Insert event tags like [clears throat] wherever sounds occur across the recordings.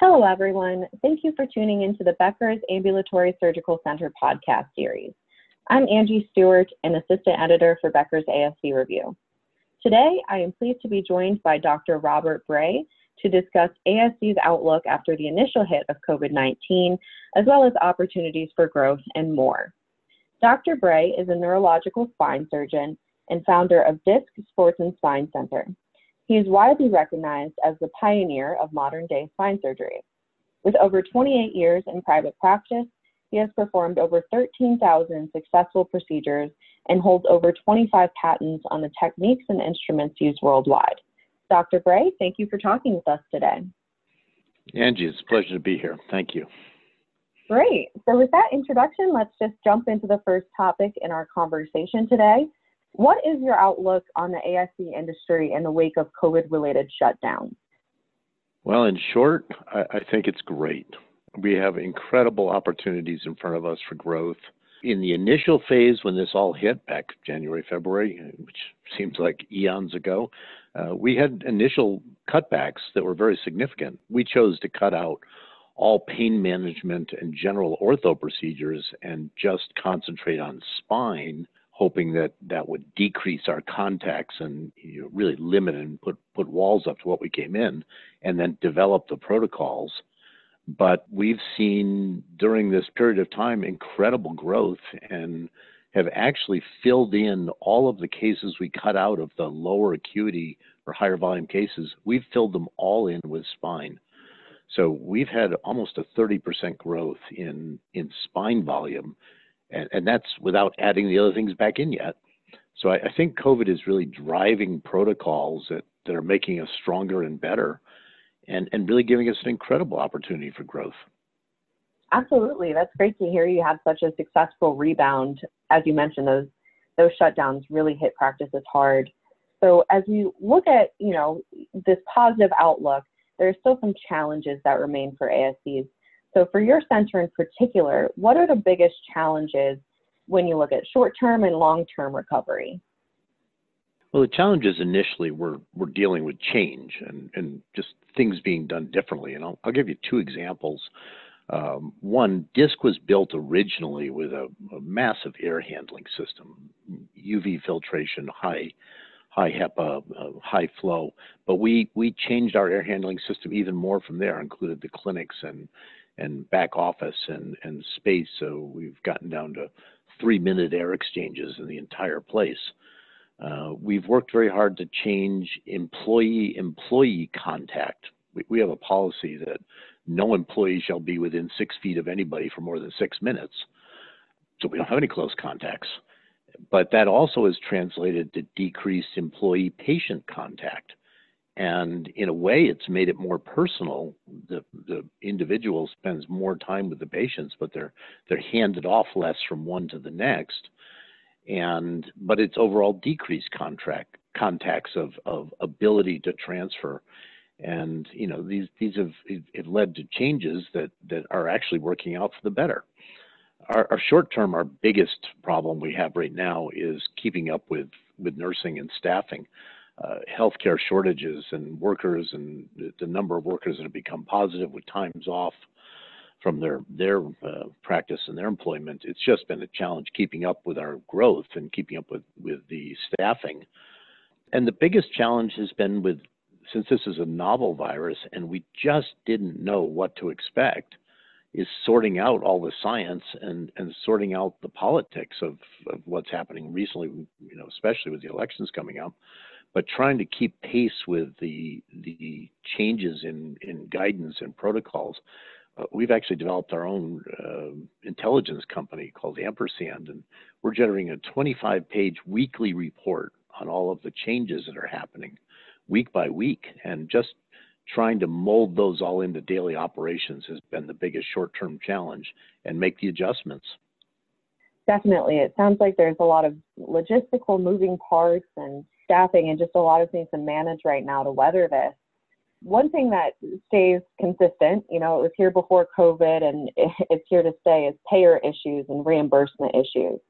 Hello, everyone. Thank you for tuning into the Becker's Ambulatory Surgical Center podcast series. I'm Angie Stewart, an assistant editor for Becker's ASC Review. Today, I am pleased to be joined by Dr. Robert Bray to discuss ASC's outlook after the initial hit of COVID 19, as well as opportunities for growth and more. Dr. Bray is a neurological spine surgeon and founder of DISC Sports and Spine Center. He is widely recognized as the pioneer of modern day spine surgery. With over 28 years in private practice, he has performed over 13,000 successful procedures and holds over 25 patents on the techniques and instruments used worldwide. Dr. Bray, thank you for talking with us today. Angie, it's a pleasure to be here. Thank you. Great. So, with that introduction, let's just jump into the first topic in our conversation today. What is your outlook on the ASC industry in the wake of COVID related shutdowns? Well, in short, I, I think it's great. We have incredible opportunities in front of us for growth. In the initial phase, when this all hit back January, February, which seems like eons ago, uh, we had initial cutbacks that were very significant. We chose to cut out all pain management and general ortho procedures and just concentrate on spine, hoping that that would decrease our contacts and you know, really limit and put, put walls up to what we came in, and then develop the protocols but we've seen during this period of time incredible growth and have actually filled in all of the cases we cut out of the lower acuity or higher volume cases. We've filled them all in with spine. So we've had almost a 30% growth in, in spine volume, and, and that's without adding the other things back in yet. So I, I think COVID is really driving protocols that, that are making us stronger and better and, and really giving us an incredible opportunity for growth. Absolutely. That's great to hear you had such a successful rebound. As you mentioned, those those shutdowns really hit practices hard. So as we look at, you know, this positive outlook, there are still some challenges that remain for ASCs. So for your center in particular, what are the biggest challenges when you look at short-term and long-term recovery? Well, the challenges initially were, were dealing with change and, and just things being done differently. And I'll, I'll give you two examples. Um, one, DISC was built originally with a, a, massive air handling system, UV filtration, high, high HEPA, uh, high flow. But we we changed our air handling system even more from there, included the clinics and and back office and and space. So we've gotten down to three minute air exchanges in the entire place. Uh, we've worked very hard to change employee employee contact. We, we, have a policy that no employee shall be within six feet of anybody for more than six minutes. So we don't have any close contacts. But that also has translated to decreased employee patient contact. And in a way, it's made it more personal. The, the individual spends more time with the patients, but they're, they're handed off less from one to the next. And but it's overall decreased contract contacts of, of ability to transfer. And you know these these have it, led to changes that that are actually working out for the better. Our, our short term our biggest problem we have right now is keeping up with with nursing and staffing uh, healthcare shortages and workers and the, number of workers that have become positive with times off from their their uh, practice and their employment. It's just been a challenge keeping up with our growth and keeping up with with the staffing. And the biggest challenge has been with since this is a novel virus and we just didn't know what to expect is sorting out all the science and, and sorting out the politics of, of what's happening recently, you know, especially with the elections coming up, but trying to keep pace with the the changes in, in guidance and protocols uh, we've actually developed our own uh, intelligence company called Ampersand, and we're generating a 25 page weekly report on all of the changes that are happening week by week. And just trying to mold those all into daily operations has been the biggest short term challenge and make the adjustments. Definitely. It sounds like there's a lot of logistical moving parts and staffing and just a lot of things to manage right now to weather this one thing that stays consistent, you know, it was here before COVID and [laughs] it's here to stay, is payer issues and reimbursement issues.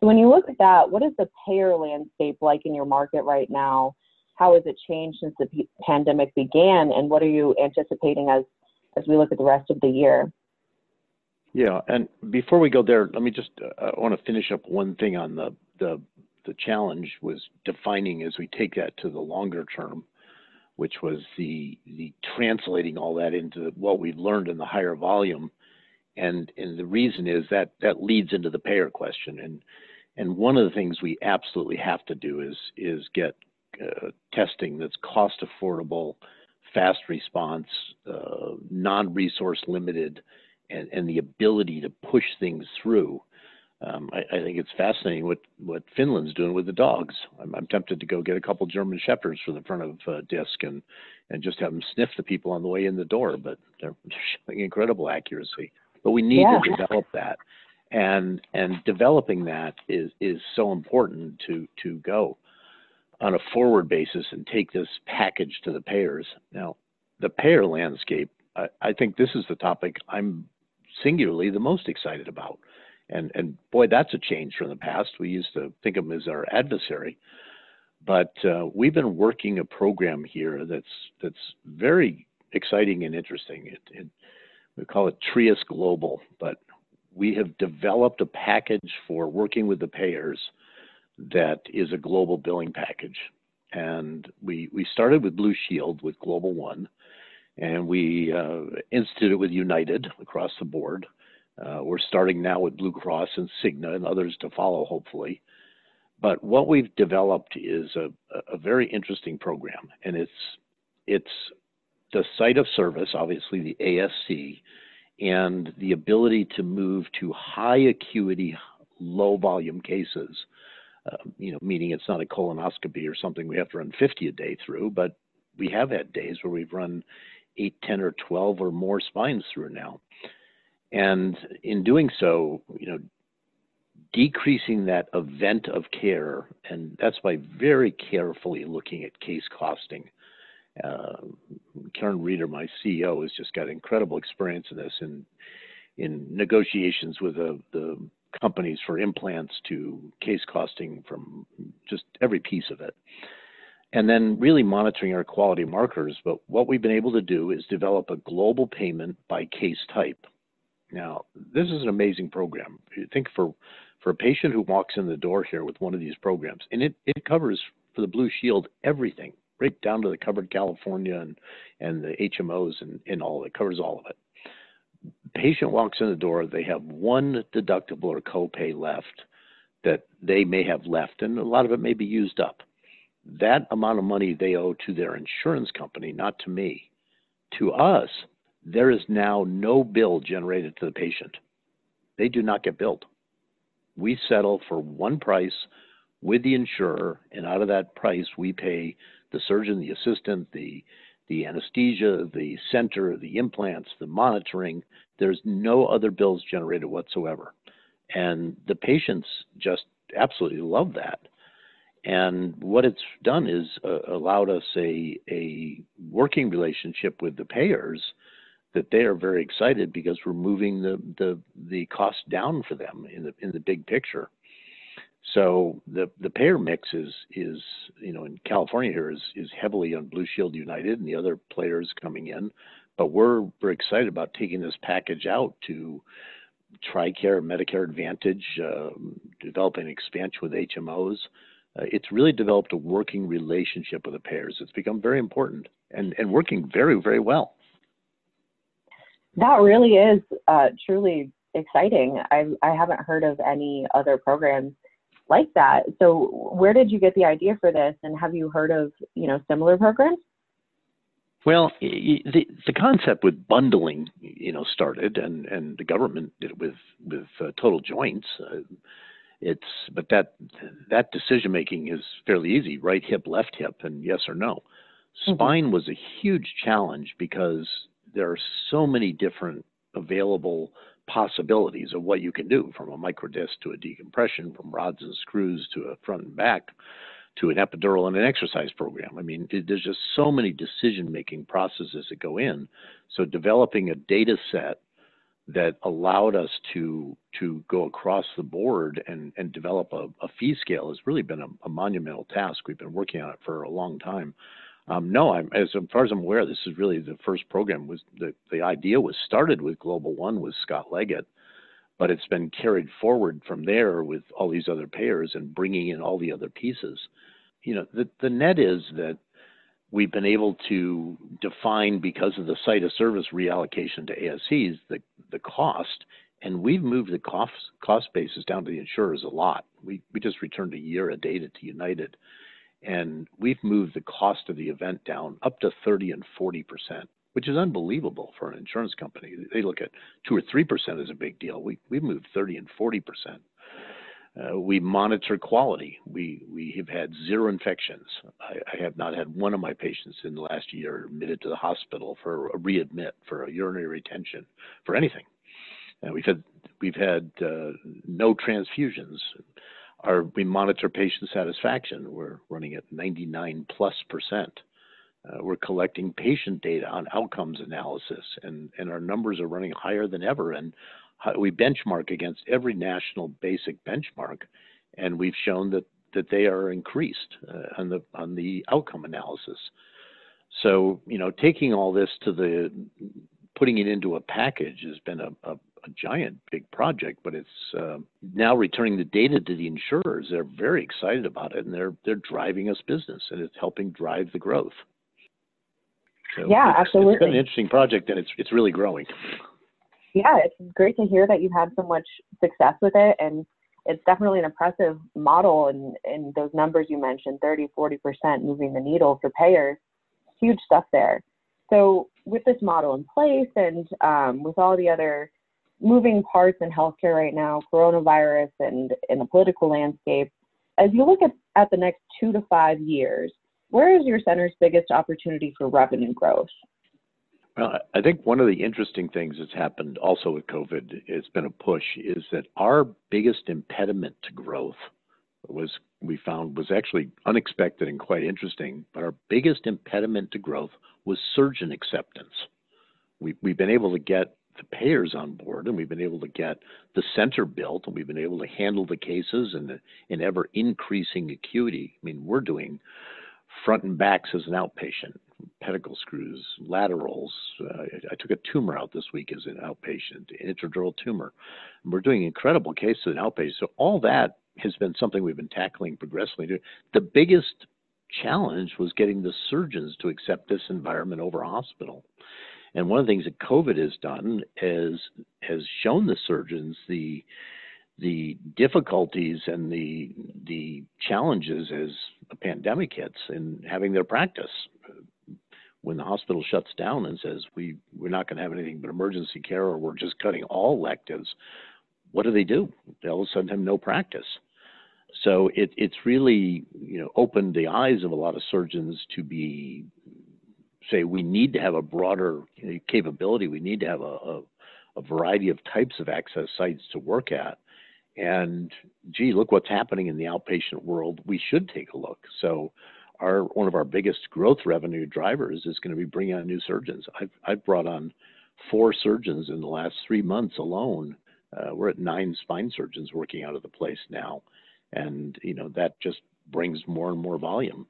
So when you look at that, what is the payer landscape like in your market right now? How has it changed since the pandemic began, and what are you anticipating as as we look at the rest of the year. Yeah, and before we go there, let me just uh, I want to finish up one thing on the the the challenge was defining as we take that to the longer term, which was the the translating all that into what we've learned in the higher volume, and and the reason is that that leads into the payer question, and and one of the things we absolutely have to do is is get uh, testing that's cost affordable, fast response, uh, non-resource limited and, and the ability to push things through. Um, I, I, think it's fascinating what, what Finland's doing with the dogs. I'm, I'm, tempted to go get a couple German shepherds for the front of uh, disc and and just have them sniff the people on the way in the door. But they're, [laughs] showing incredible accuracy. But we need yeah. to develop that, and and developing that is is so important to to go on a forward basis and take this package to the payers. Now, the payer landscape. I, I think this is the topic I'm singularly the most excited about. And, and boy, that's a change from the past. We used to think of him as our adversary. But uh, we've been working a program here that's, that's very exciting and interesting. It, it, we call it Trias Global, but we have developed a package for working with the payers that is a global billing package. And we, we started with Blue Shield with Global One, and we uh, instituted with United across the board. Uh, we're starting now with Blue Cross and Cigna and others to follow, hopefully. But what we've developed is a, a very interesting program, and it's it's the site of service, obviously the ASC, and the ability to move to high acuity, low volume cases. Uh, you know, meaning it's not a colonoscopy or something we have to run 50 a day through, but we have had days where we've run eight, 10, or 12 or more spines through now. And in doing so, you know, decreasing that event of care, and that's by very carefully looking at case costing. Uh, Karen Reeder, my CEO, has just got incredible experience in this in in negotiations with the, the companies for implants to case costing from just every piece of it and then really monitoring our quality markers. But what we've been able to do is develop a global payment by case type. Now, this is an amazing program. You think for for a patient who walks in the door here with one of these programs, and it, it covers for the Blue Shield everything, right down to the covered California and, and the HMOs and, and all it, covers all of it. Patient walks in the door, they have one deductible or copay left that they may have left, and a lot of it may be used up that amount of money they owe to their insurance company, not to me. To us, there is now no bill generated to the patient. They do not get billed. We settle for one price with the insurer, and out of that price, we pay the surgeon, the assistant, the the anesthesia, the center, the implants, the monitoring. There's no other bills generated whatsoever. And the patients just absolutely love that. And what it's done is uh, allowed us a, a working relationship with the payers that they are very excited because we're moving the, the, the cost down for them in the, in the big picture. So the, the payer mix is, is, you know, in California here is, is heavily on Blue Shield United and the other players coming in. But we're, we're excited about taking this package out to TRICARE, Medicare Advantage, uh, developing expansion with HMOs uh, it's really developed a working relationship with the payers. It's become very important and, and working very, very well. That really is uh, truly exciting. I, I haven't heard of any other programs like that. So where did you get the idea for this and have you heard of, you know, similar programs? Well, the the concept with bundling, you know, started, and and the government did it with with uh, total joints. Uh, it's but that that decision making is fairly easy right hip left hip and yes or no. Mm-hmm. spine was a huge challenge because there are so many different available possibilities of what you can do from a microdisc to a decompression from rods and screws to a front and back to an epidural and an exercise program. I mean there's just so many decision making processes that go in. So developing a data set that allowed us to to go across the board and and develop a, a fee scale has really been a, a, monumental task. We've been working on it for a long time. Um, no, I'm, as far as I'm aware, this is really the first program. Was the the idea was started with Global One with Scott Leggett, but it's been carried forward from there with all these other payers and bringing in all the other pieces. You know, the the net is that we've been able to define because of the site of service reallocation to ASCs the the cost, and we've moved the cost cost basis down to the insurers a lot. We we just returned a year of data to United and we've moved the cost of the event down up to 30 and 40 percent, which is unbelievable for an insurance company. They look at two or three percent as a big deal. We we've moved 30 and 40 percent. Uh, we monitor quality. We we have had zero infections. I, I, have not had one of my patients in the last year admitted to the hospital for a readmit for a urinary retention for anything. And we've had we've had uh, no transfusions. Our, we monitor patient satisfaction. We're running at 99 plus percent. Uh, we're collecting patient data on outcomes analysis, and, and our numbers are running higher than ever. And we benchmark against every national basic benchmark, and we've shown that, that they are increased uh, on the on the outcome analysis. So you know, taking all this to the putting it into a package has been a, a, a giant big project, but it's uh, now returning the data to the insurers. They're very excited about it, and they're they're driving us business, and it's helping drive the growth. So yeah, it's, absolutely. It's been an interesting project, and it's it's really growing. Yeah, it's great to hear that you've had so much success with it, and it's definitely an impressive model. And and those numbers you mentioned, 30, 40 percent moving the needle for payers, huge stuff there. So with this model in place, and um, with all the other moving parts in healthcare right now, coronavirus and in the political landscape. As you look at, at the next two to five years, where is your center's biggest opportunity for revenue growth? Well, I think one of the interesting things that's happened also with COVID, it's been a push, is that our biggest impediment to growth was we found was actually unexpected and quite interesting. But our biggest impediment to growth was surgeon acceptance. We, we've been able to get the payers on board, and we've been able to get the center built, and we've been able to handle the cases in, in ever increasing acuity. I mean, we're doing front and backs as an outpatient, pedicle screws, laterals. Uh, I took a tumor out this week as an outpatient, intradural tumor. And we're doing incredible cases in outpatient. So all that has been something we've been tackling progressively. The biggest challenge was getting the surgeons to accept this environment over hospital. And one of the things that COVID has done is has shown the surgeons the the difficulties and the the challenges as a pandemic hits in having their practice. When the hospital shuts down and says we we're not going to have anything but emergency care or we're just cutting all electives, what do they do? They all of a sudden have no practice. So it, it's really you know opened the eyes of a lot of surgeons to be say we need to have a broader capability. We need to have a, a, a variety of types of access sites to work at. And gee, look what's happening in the outpatient world. We should take a look. So, our one of our biggest growth revenue drivers is going to be bringing on new surgeons. I've I've brought on four surgeons in the last three months alone. Uh, we're at nine spine surgeons working out of the place now, and you know that just brings more and more volume.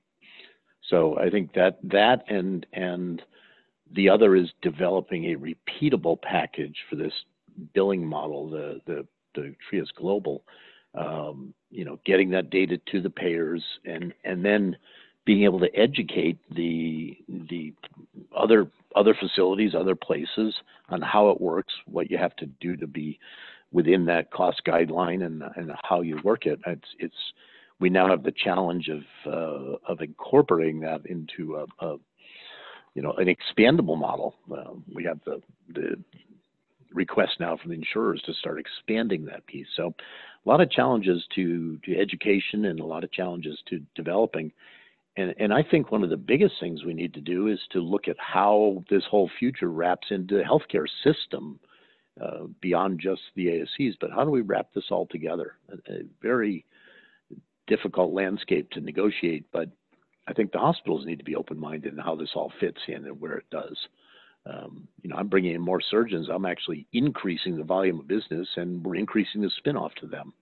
So I think that that and and the other is developing a repeatable package for this billing model, the the the Trias Global. Um, you know, getting that data to the payers and and then being able to educate the the other other facilities, other places on how it works, what you have to do to be within that cost guideline, and and how you work it. It's it's we now have the challenge of uh, of incorporating that into a, a, you know an expandable model. We have the the request now from the insurers to start expanding that piece. So a lot of challenges to to education and a lot of challenges to developing. And, and I think one of the biggest things we need to do is to look at how this whole future wraps into the healthcare system uh, beyond just the ASCs, but how do we wrap this all together? A, a very difficult landscape to negotiate, but I think the hospitals need to be open-minded in how this all fits in and where it does. Um, you know, I'm bringing in more surgeons. I'm actually increasing the volume of business, and we're increasing the spin-off to them.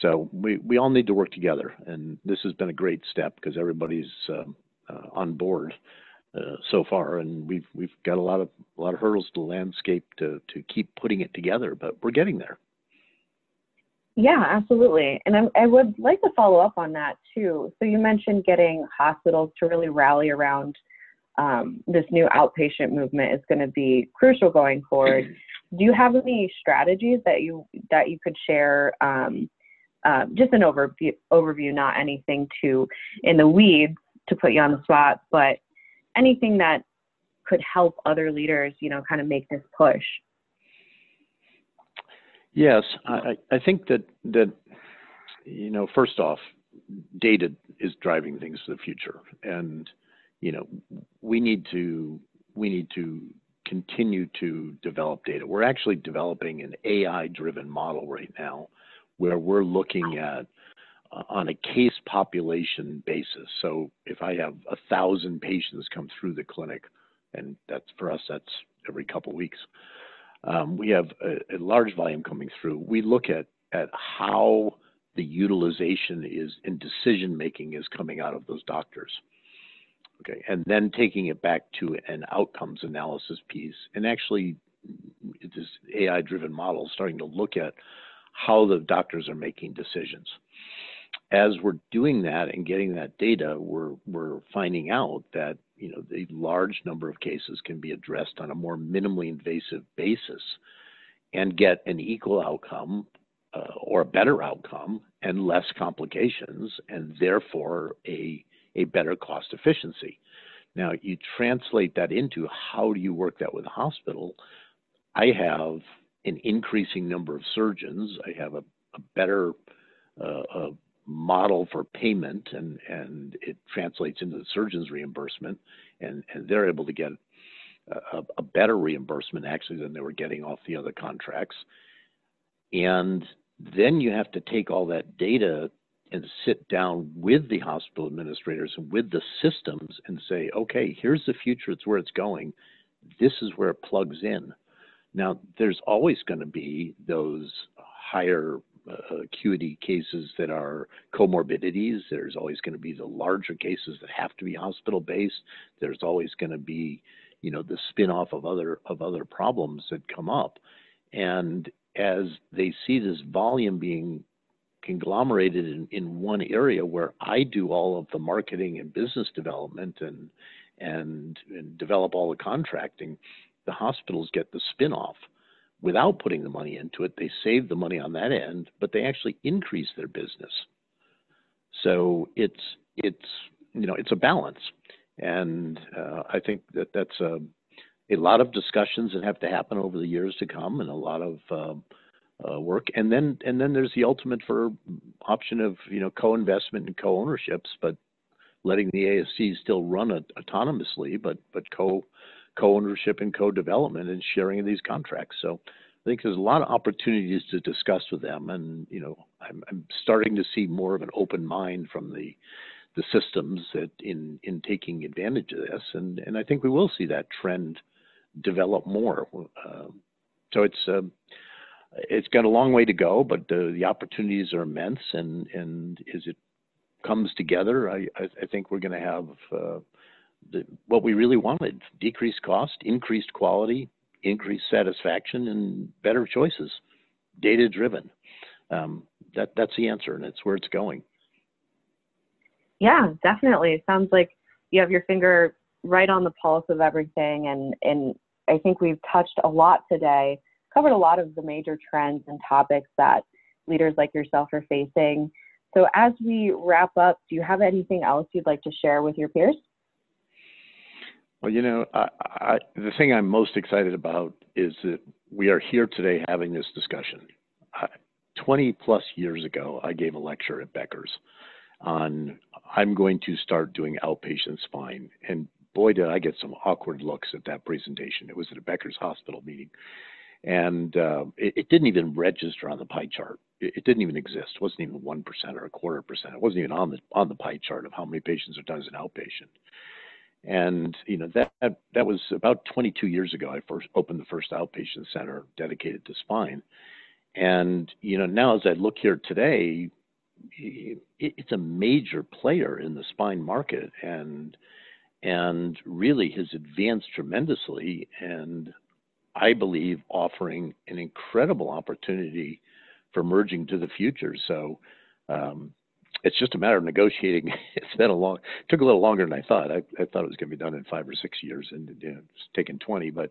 So we we all need to work together, and this has been a great step because everybody's uh, uh, on board uh, so far, and we've we've got a lot of a lot of hurdles to landscape to to keep putting it together, but we're getting there. Yeah, absolutely. And I'm, I would like to follow up on that too. So you mentioned getting hospitals to really rally around um, this new outpatient movement is going to be crucial going forward. [clears throat] Do you have any strategies that you that you could share? Um, uh, just an overview, overview, not anything too in the weeds to put you on the spot, but anything that could help other leaders, you know, kind of make this push. Yes, I, I think that that you know, first off, data is driving things to the future, and you know, we need to we need to continue to develop data. We're actually developing an AI-driven model right now, where we're looking at uh, on a case population basis. So if I have a thousand patients come through the clinic, and that's for us, that's every couple weeks. Um, we have a, a, large volume coming through. We look at at how the utilization is in decision making is coming out of those doctors. Okay, and then taking it back to an outcomes analysis piece, and actually this AI-driven model starting to look at how the doctors are making decisions as we're doing that and getting that data, we're we're finding out that you know the large number of cases can be addressed on a more minimally invasive basis and get an equal outcome uh, or a better outcome and less complications and therefore a a better cost efficiency. Now you translate that into how do you work that with a hospital? I have an increasing number of surgeons. I have a, a better uh, a model for payment and, and it translates into the surgeon's reimbursement and, and they're able to get a, a better reimbursement actually than they were getting off the other contracts. And then you have to take all that data and sit down with the hospital administrators and with the systems and say, okay, here's the future, it's where it's going. This is where it plugs in. Now, there's always going to be those higher uh, acuity cases that are comorbidities. There's always going to be the larger cases that have to be hospital based. There's always going to be, you know, the spin-off of other of other problems that come up. And as they see this volume being conglomerated in, in one area where I do all of the marketing and business development and and, and develop all the contracting, the hospitals get the spin-off without putting the money into it. They save the money on that end, but they actually increase their business. So it's it's you know it's a balance, and uh, I think that that's a a lot of discussions that have to happen over the years to come, and a lot of uh, uh, work. And then and then there's the ultimate for option of you know co-investment and co-ownerships, but letting the ASC still run autonomously, but but co co-ownership and co-development and sharing of these contracts. So I think there's a lot of opportunities to discuss with them, and you know, I'm, I'm starting to see more of an open mind from the the systems that in in taking advantage of this, and and I think we will see that trend develop more. Uh, so it's uh, it's got a long way to go, but the, opportunities are immense, and and as it comes together, I I, I think we're going to have uh, the, what we really wanted decreased cost, increased quality, increased satisfaction, and better choices, data driven. Um, that, that's the answer, and it's where it's going. Yeah, definitely. It sounds like you have your finger right on the pulse of everything, and, and I think we've touched a lot today, covered a lot of the major trends and topics that leaders like yourself are facing. So, as we wrap up, do you have anything else you'd like to share with your peers? Well, you know, I, I, the thing I'm most excited about is that we are here today having this discussion. I, 20 plus years ago, I gave a lecture at Becker's on I'm going to start doing outpatient spine. And boy, did I get some awkward looks at that presentation. It was at a Becker's hospital meeting. And uh, it, it, didn't even register on the pie chart. It, it, didn't even exist. It wasn't even 1% or a quarter percent. It wasn't even on the, on the pie chart of how many patients are done as an outpatient. And you know that that was about 22 years ago. I first opened the first outpatient center dedicated to spine. And you know now as I look here today, it's a major player in the spine market and and really has advanced tremendously and I believe offering an incredible opportunity for merging to the future. So um, it's just a matter of negotiating. [laughs] it's been a long, took a little longer than I thought. I, I thought it was going to be done in five or six years, and you know, it's taken 20. But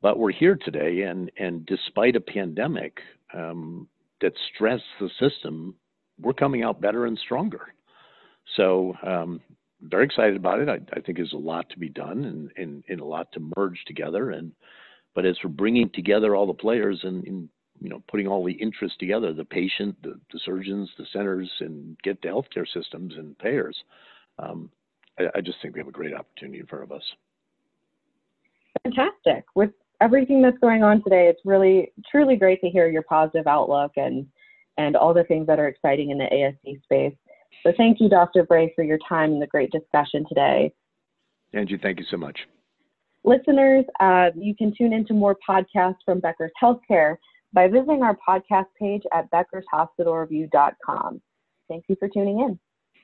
but we're here today, and and despite a pandemic um, that stressed the system, we're coming out better and stronger. So um, very excited about it. I, I, think there's a lot to be done and, and, and, a lot to merge together. And but as we're bringing together all the players and, and you know putting all the interests together, the patient, the, the, surgeons, the centers, and get the healthcare systems and payers, um, I, I just think we have a great opportunity in front of us. Fantastic. With everything that's going on today, it's really truly great to hear your positive outlook and and all the things that are exciting in the ASC space. So thank you, Dr. Bray, for your time and the great discussion today. Angie, thank you so much. Listeners, uh, you can tune into more podcasts from Becker's Healthcare by visiting our podcast page at beckershospitalreview.com. Thank you for tuning in.